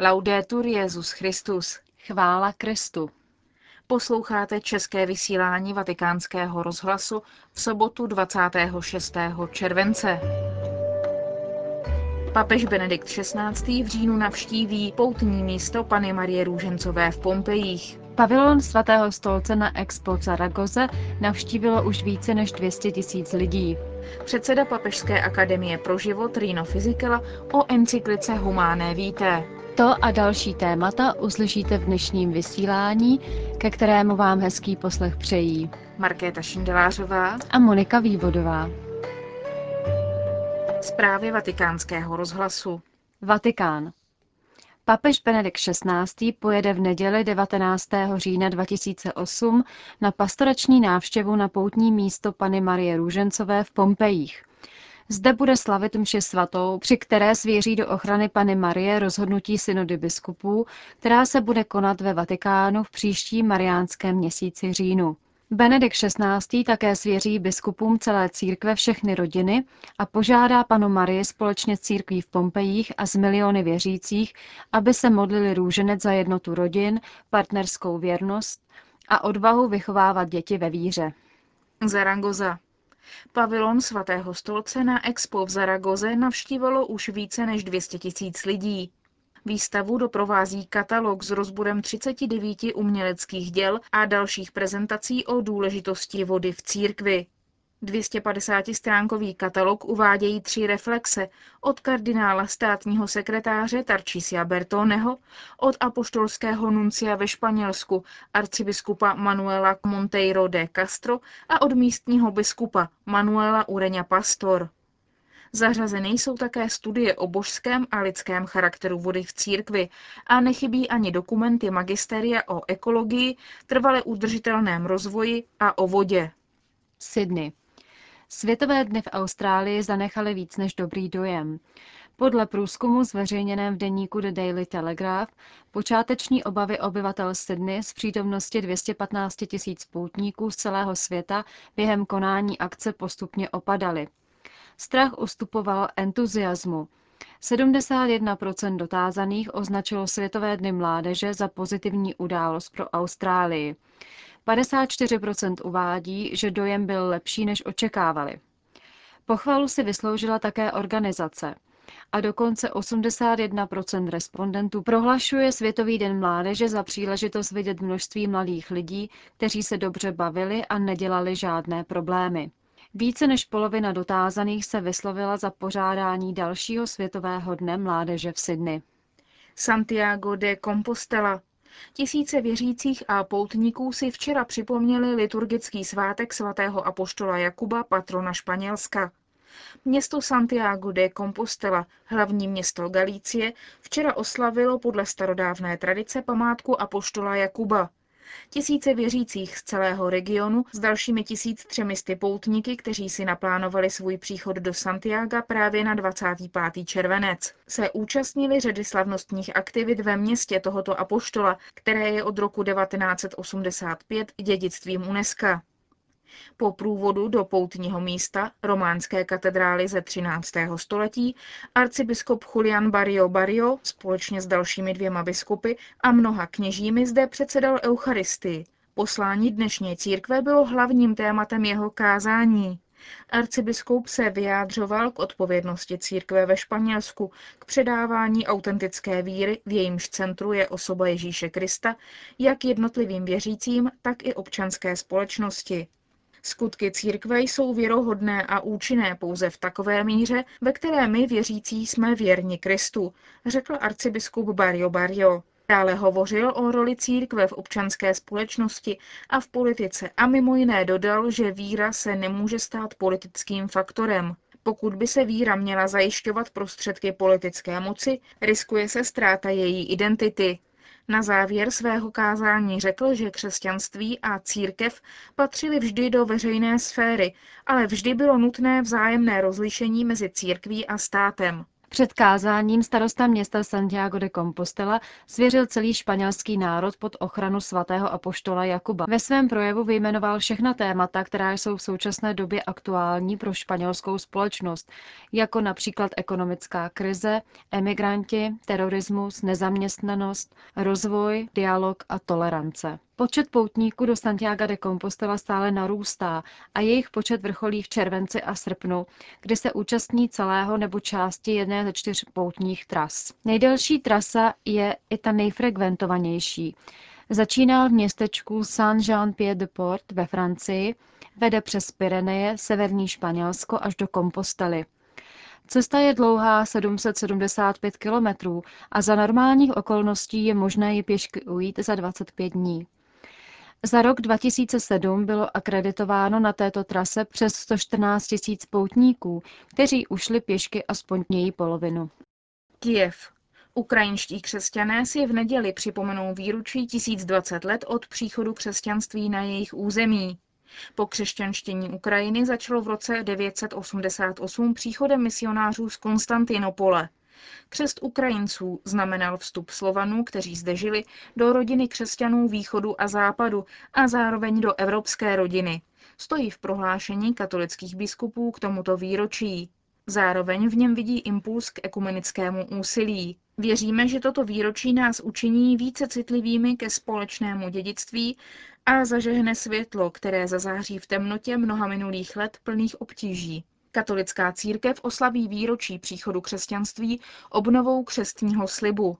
Laudetur Jezus Christus. Chvála Kristu. Posloucháte české vysílání Vatikánského rozhlasu v sobotu 26. července. Papež Benedikt XVI. v říjnu navštíví poutní místo Pany Marie Růžencové v Pompejích. Pavilon svatého stolce na Expo Zaragoze navštívilo už více než 200 tisíc lidí. Předseda Papežské akademie pro život Rino Fizikela o encyklice Humáné víté. To a další témata uslyšíte v dnešním vysílání, ke kterému vám hezký poslech přejí Markéta Šindelářová a Monika Vývodová. Zprávy vatikánského rozhlasu. Vatikán. Papež Benedikt XVI. pojede v neděli 19. října 2008 na pastorační návštěvu na poutní místo Pany Marie Růžencové v Pompejích. Zde bude slavit mši svatou, při které svěří do ochrany Pany Marie rozhodnutí synody biskupů, která se bude konat ve Vatikánu v příštím mariánském měsíci říjnu. Benedikt XVI. také svěří biskupům celé církve všechny rodiny a požádá panu Marii společně s církví v Pompejích a z miliony věřících, aby se modlili růženec za jednotu rodin, partnerskou věrnost a odvahu vychovávat děti ve víře. Zaragoza. Pavilon svatého stolce na Expo v Zaragoze navštívilo už více než 200 tisíc lidí. Výstavu doprovází katalog s rozborem 39 uměleckých děl a dalších prezentací o důležitosti vody v církvi. 250-stránkový katalog uvádějí tři reflexe od kardinála státního sekretáře Tarcisia Bertoneho, od apoštolského nuncia ve Španělsku arcibiskupa Manuela Monteiro de Castro a od místního biskupa Manuela Ureňa Pastor. Zařazeny jsou také studie o božském a lidském charakteru vody v církvi a nechybí ani dokumenty magisteria o ekologii, trvale udržitelném rozvoji a o vodě. Sydney. Světové dny v Austrálii zanechaly víc než dobrý dojem. Podle průzkumu zveřejněném v deníku The Daily Telegraph počáteční obavy obyvatel Sydney z přítomnosti 215 tisíc poutníků z celého světa během konání akce postupně opadaly. Strach ustupoval entuziasmu. 71% dotázaných označilo Světové dny mládeže za pozitivní událost pro Austrálii. 54% uvádí, že dojem byl lepší, než očekávali. Pochvalu si vysloužila také organizace. A dokonce 81% respondentů prohlašuje Světový den mládeže za příležitost vidět množství mladých lidí, kteří se dobře bavili a nedělali žádné problémy. Více než polovina dotázaných se vyslovila za pořádání dalšího Světového dne mládeže v Sydney. Santiago de Compostela. Tisíce věřících a poutníků si včera připomněli liturgický svátek svatého apoštola Jakuba, patrona Španělska. Město Santiago de Compostela, hlavní město Galície, včera oslavilo podle starodávné tradice památku apoštola Jakuba. Tisíce věřících z celého regionu s dalšími tisíc třemisty poutníky, kteří si naplánovali svůj příchod do Santiago právě na 25. červenec, se účastnili řady slavnostních aktivit ve městě tohoto apoštola, které je od roku 1985 dědictvím UNESCO. Po průvodu do poutního místa románské katedrály ze 13. století arcibiskup Julian Barrio Barrio společně s dalšími dvěma biskupy a mnoha kněžími zde předsedal Eucharistii. Poslání dnešní církve bylo hlavním tématem jeho kázání. Arcibiskup se vyjádřoval k odpovědnosti církve ve Španělsku, k předávání autentické víry, v jejímž centru je osoba Ježíše Krista, jak jednotlivým věřícím, tak i občanské společnosti. Skutky církve jsou věrohodné a účinné pouze v takové míře, ve které my věřící jsme věrni Kristu, řekl arcibiskup Barrio Barrio. Dále hovořil o roli církve v občanské společnosti a v politice a mimo jiné dodal, že víra se nemůže stát politickým faktorem. Pokud by se víra měla zajišťovat prostředky politické moci, riskuje se ztráta její identity. Na závěr svého kázání řekl, že křesťanství a církev patřily vždy do veřejné sféry, ale vždy bylo nutné vzájemné rozlišení mezi církví a státem. Před kázáním starosta města Santiago de Compostela svěřil celý španělský národ pod ochranu svatého apoštola Jakuba. Ve svém projevu vyjmenoval všechna témata, která jsou v současné době aktuální pro španělskou společnost, jako například ekonomická krize, emigranti, terorismus, nezaměstnanost, rozvoj, dialog a tolerance. Počet poutníků do Santiago de Compostela stále narůstá a jejich počet vrcholí v červenci a srpnu, kdy se účastní celého nebo části jedné ze čtyř poutních tras. Nejdelší trasa je i ta nejfrekventovanější. Začínal v městečku Saint-Jean-Pied-de-Port ve Francii, vede přes Pyreneje, severní Španělsko až do Kompostely. Cesta je dlouhá 775 kilometrů a za normálních okolností je možné ji pěšky ujít za 25 dní. Za rok 2007 bylo akreditováno na této trase přes 114 tisíc poutníků, kteří ušli pěšky aspoň její polovinu. Kiev. Ukrajinští křesťané si v neděli připomenou výručí 1020 let od příchodu křesťanství na jejich území. Po křesťanštění Ukrajiny začalo v roce 988 příchodem misionářů z Konstantinopole. Křest Ukrajinců znamenal vstup Slovanů, kteří zde žili, do rodiny křesťanů východu a západu a zároveň do evropské rodiny. Stojí v prohlášení katolických biskupů k tomuto výročí. Zároveň v něm vidí impuls k ekumenickému úsilí. Věříme, že toto výročí nás učiní více citlivými ke společnému dědictví a zažehne světlo, které zazáří v temnotě mnoha minulých let plných obtíží. Katolická církev oslaví výročí příchodu křesťanství obnovou křestního slibu.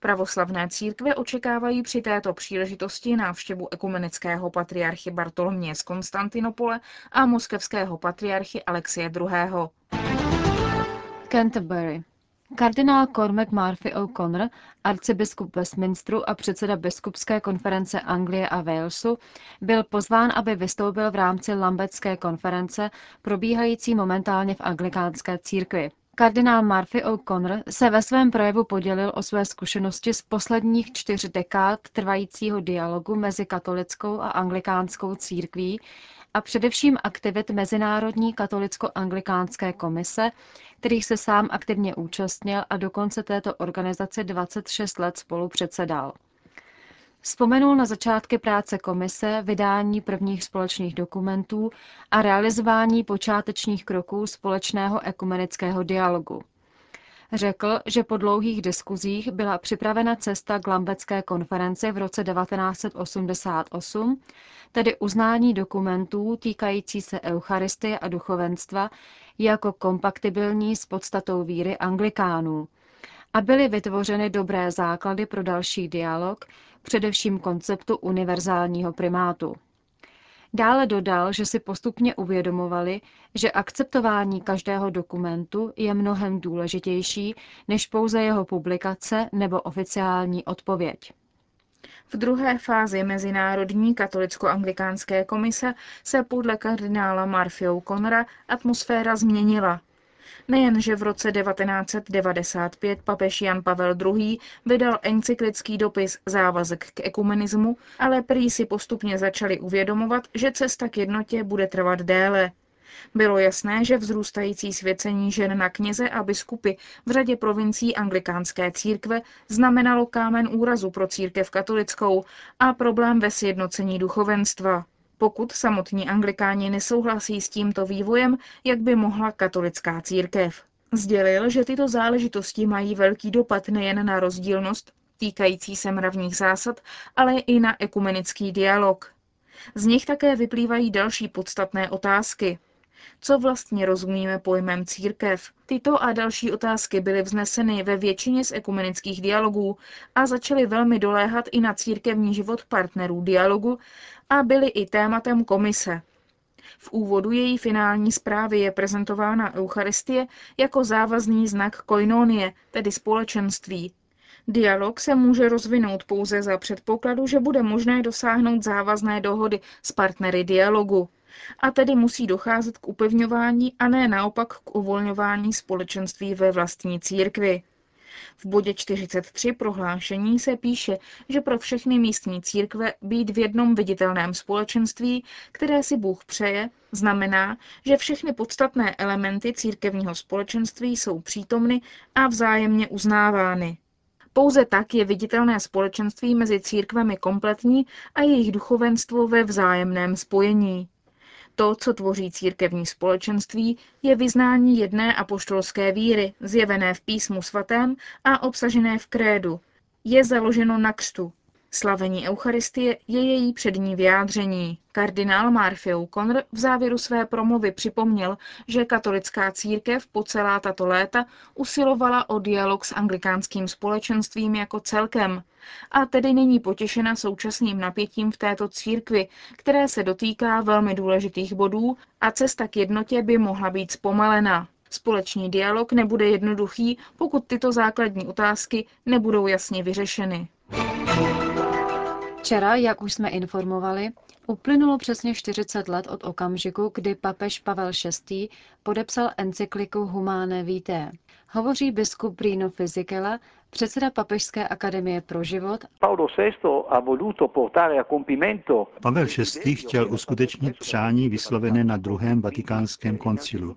Pravoslavné církve očekávají při této příležitosti návštěvu ekumenického patriarchy Bartolomě z Konstantinopole a moskevského patriarchy Alexie II. Canterbury. Kardinál Cormac Murphy O'Connor, arcibiskup Westminsteru a předseda biskupské konference Anglie a Walesu, byl pozván, aby vystoupil v rámci Lambecké konference, probíhající momentálně v anglikánské církvi. Kardinál Murphy O'Connor se ve svém projevu podělil o své zkušenosti z posledních čtyř dekád trvajícího dialogu mezi katolickou a anglikánskou církví a především aktivit Mezinárodní katolicko-anglikánské komise, kterých se sám aktivně účastnil a dokonce této organizace 26 let spolu předsedal. Vzpomenul na začátky práce komise, vydání prvních společných dokumentů a realizování počátečních kroků společného ekumenického dialogu. Řekl, že po dlouhých diskuzích byla připravena cesta k Lambecké konferenci v roce 1988, tedy uznání dokumentů týkající se Eucharistie a duchovenstva jako kompaktibilní s podstatou víry anglikánů a byly vytvořeny dobré základy pro další dialog, především konceptu univerzálního primátu. Dále dodal, že si postupně uvědomovali, že akceptování každého dokumentu je mnohem důležitější než pouze jeho publikace nebo oficiální odpověď. V druhé fázi Mezinárodní katolicko-anglikánské komise se podle kardinála Marfiou Konra atmosféra změnila. Nejen, že v roce 1995 papež Jan Pavel II. vydal encyklický dopis Závazek k ekumenismu, ale prý si postupně začali uvědomovat, že cesta k jednotě bude trvat déle. Bylo jasné, že vzrůstající svěcení žen na kněze a biskupy v řadě provincií anglikánské církve znamenalo kámen úrazu pro církev katolickou a problém ve sjednocení duchovenstva pokud samotní anglikáni nesouhlasí s tímto vývojem, jak by mohla katolická církev. Sdělil, že tyto záležitosti mají velký dopad nejen na rozdílnost týkající se mravních zásad, ale i na ekumenický dialog. Z nich také vyplývají další podstatné otázky. Co vlastně rozumíme pojmem církev? Tyto a další otázky byly vzneseny ve většině z ekumenických dialogů a začaly velmi doléhat i na církevní život partnerů dialogu a byly i tématem komise. V úvodu její finální zprávy je prezentována Eucharistie jako závazný znak koinonie, tedy společenství. Dialog se může rozvinout pouze za předpokladu, že bude možné dosáhnout závazné dohody s partnery dialogu. A tedy musí docházet k upevňování a ne naopak k uvolňování společenství ve vlastní církvi. V bodě 43 prohlášení se píše, že pro všechny místní církve být v jednom viditelném společenství, které si Bůh přeje, znamená, že všechny podstatné elementy církevního společenství jsou přítomny a vzájemně uznávány. Pouze tak je viditelné společenství mezi církvemi kompletní a jejich duchovenstvo ve vzájemném spojení. To, co tvoří církevní společenství, je vyznání jedné apoštolské víry, zjevené v písmu svatém a obsažené v krédu. Je založeno na křtu, Slavení Eucharistie je její přední vyjádření. Kardinál Marfiou Conr v závěru své promluvy připomněl, že katolická církev po celá tato léta usilovala o dialog s anglikánským společenstvím jako celkem a tedy není potěšena současným napětím v této církvi, které se dotýká velmi důležitých bodů a cesta k jednotě by mohla být zpomalena. Společný dialog nebude jednoduchý, pokud tyto základní otázky nebudou jasně vyřešeny. Včera, jak už jsme informovali, uplynulo přesně 40 let od okamžiku, kdy papež Pavel VI. podepsal encykliku Humane Vitae. Hovoří biskup Brino Fizikela, předseda Papežské akademie pro život. Pavel VI. chtěl uskutečnit přání vyslovené na druhém vatikánském koncilu.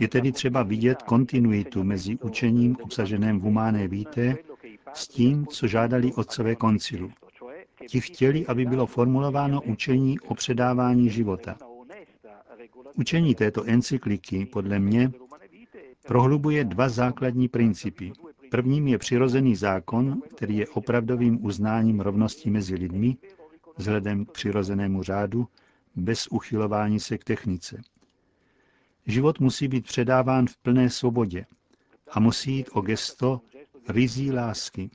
Je tedy třeba vidět kontinuitu mezi učením obsaženém v Humane Vitae s tím, co žádali otcové koncilu. Ti chtěli, aby bylo formulováno učení o předávání života. Učení této encykliky, podle mě, prohlubuje dva základní principy. Prvním je přirozený zákon, který je opravdovým uznáním rovnosti mezi lidmi, vzhledem k přirozenému řádu, bez uchylování se k technice. Život musí být předáván v plné svobodě a musí jít o gesto rizí lásky.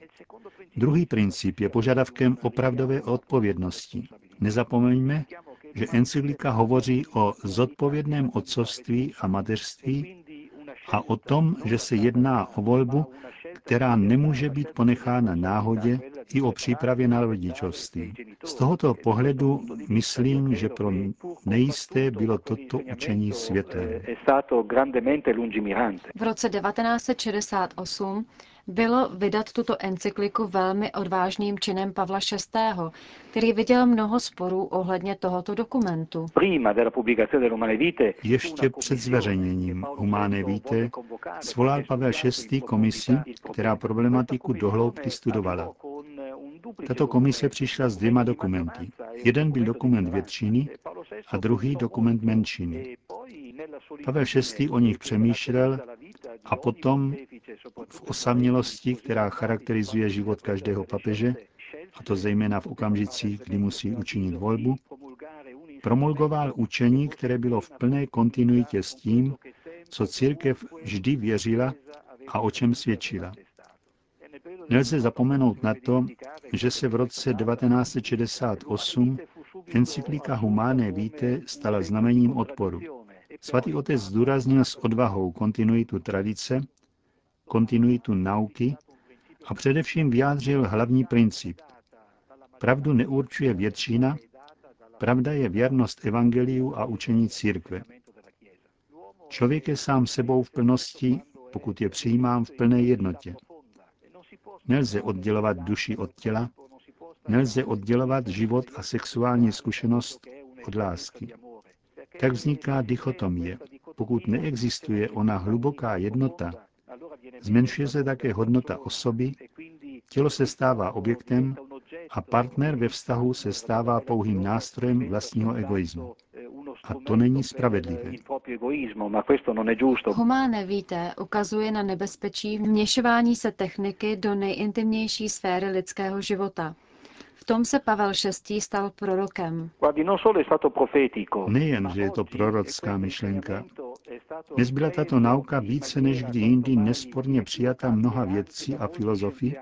Druhý princip je požadavkem opravdové odpovědnosti. Nezapomeňme, že encyklika hovoří o zodpovědném otcovství a mateřství a o tom, že se jedná o volbu, která nemůže být ponechána náhodě i o přípravě na rodičovství. Z tohoto pohledu myslím, že pro nejisté bylo toto učení světlé. V roce 1968 bylo vydat tuto encykliku velmi odvážným činem Pavla VI., který viděl mnoho sporů ohledně tohoto dokumentu. Ještě před zveřejněním Humane Vitae svolal Pavel VI. komisi, která problematiku dohloubky studovala. Tato komise přišla s dvěma dokumenty. Jeden byl dokument většiny a druhý dokument menšiny. Pavel VI. o nich přemýšlel a potom v osamělosti, která charakterizuje život každého papeže, a to zejména v okamžicích, kdy musí učinit volbu, promulgoval učení, které bylo v plné kontinuitě s tím, co církev vždy věřila a o čem svědčila. Nelze zapomenout na to, že se v roce 1968 encyklika Humane Vitae stala znamením odporu. Svatý otec zdůraznil s odvahou kontinuitu tradice, kontinuitu nauky a především vyjádřil hlavní princip. Pravdu neurčuje většina, pravda je věrnost evangeliu a učení církve. Člověk je sám sebou v plnosti, pokud je přijímám v plné jednotě. Nelze oddělovat duši od těla, nelze oddělovat život a sexuální zkušenost od lásky. Tak vzniká dichotomie. Pokud neexistuje ona hluboká jednota, zmenšuje se také hodnota osoby, tělo se stává objektem a partner ve vztahu se stává pouhým nástrojem vlastního egoismu. A to není spravedlivé. Humánne víte ukazuje na nebezpečí vměšování se techniky do nejintimnější sféry lidského života. V tom se Pavel VI. stal prorokem. Nejen, že je to prorocká myšlenka. Dnes byla tato nauka více než kdy jindy nesporně přijata mnoha vědci a filozofi,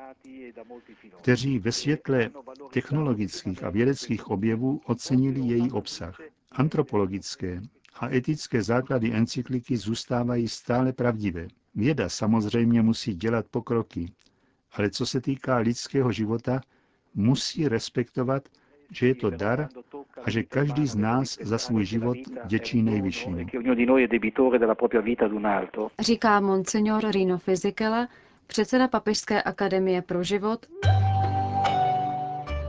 kteří ve světle technologických a vědeckých objevů ocenili její obsah. Antropologické a etické základy encykliky zůstávají stále pravdivé. Věda samozřejmě musí dělat pokroky, ale co se týká lidského života, musí respektovat, že je to dar a že každý z nás za svůj život děčí nejvyššímu. Říká monsignor Rino Fizikela, předseda Papežské akademie pro život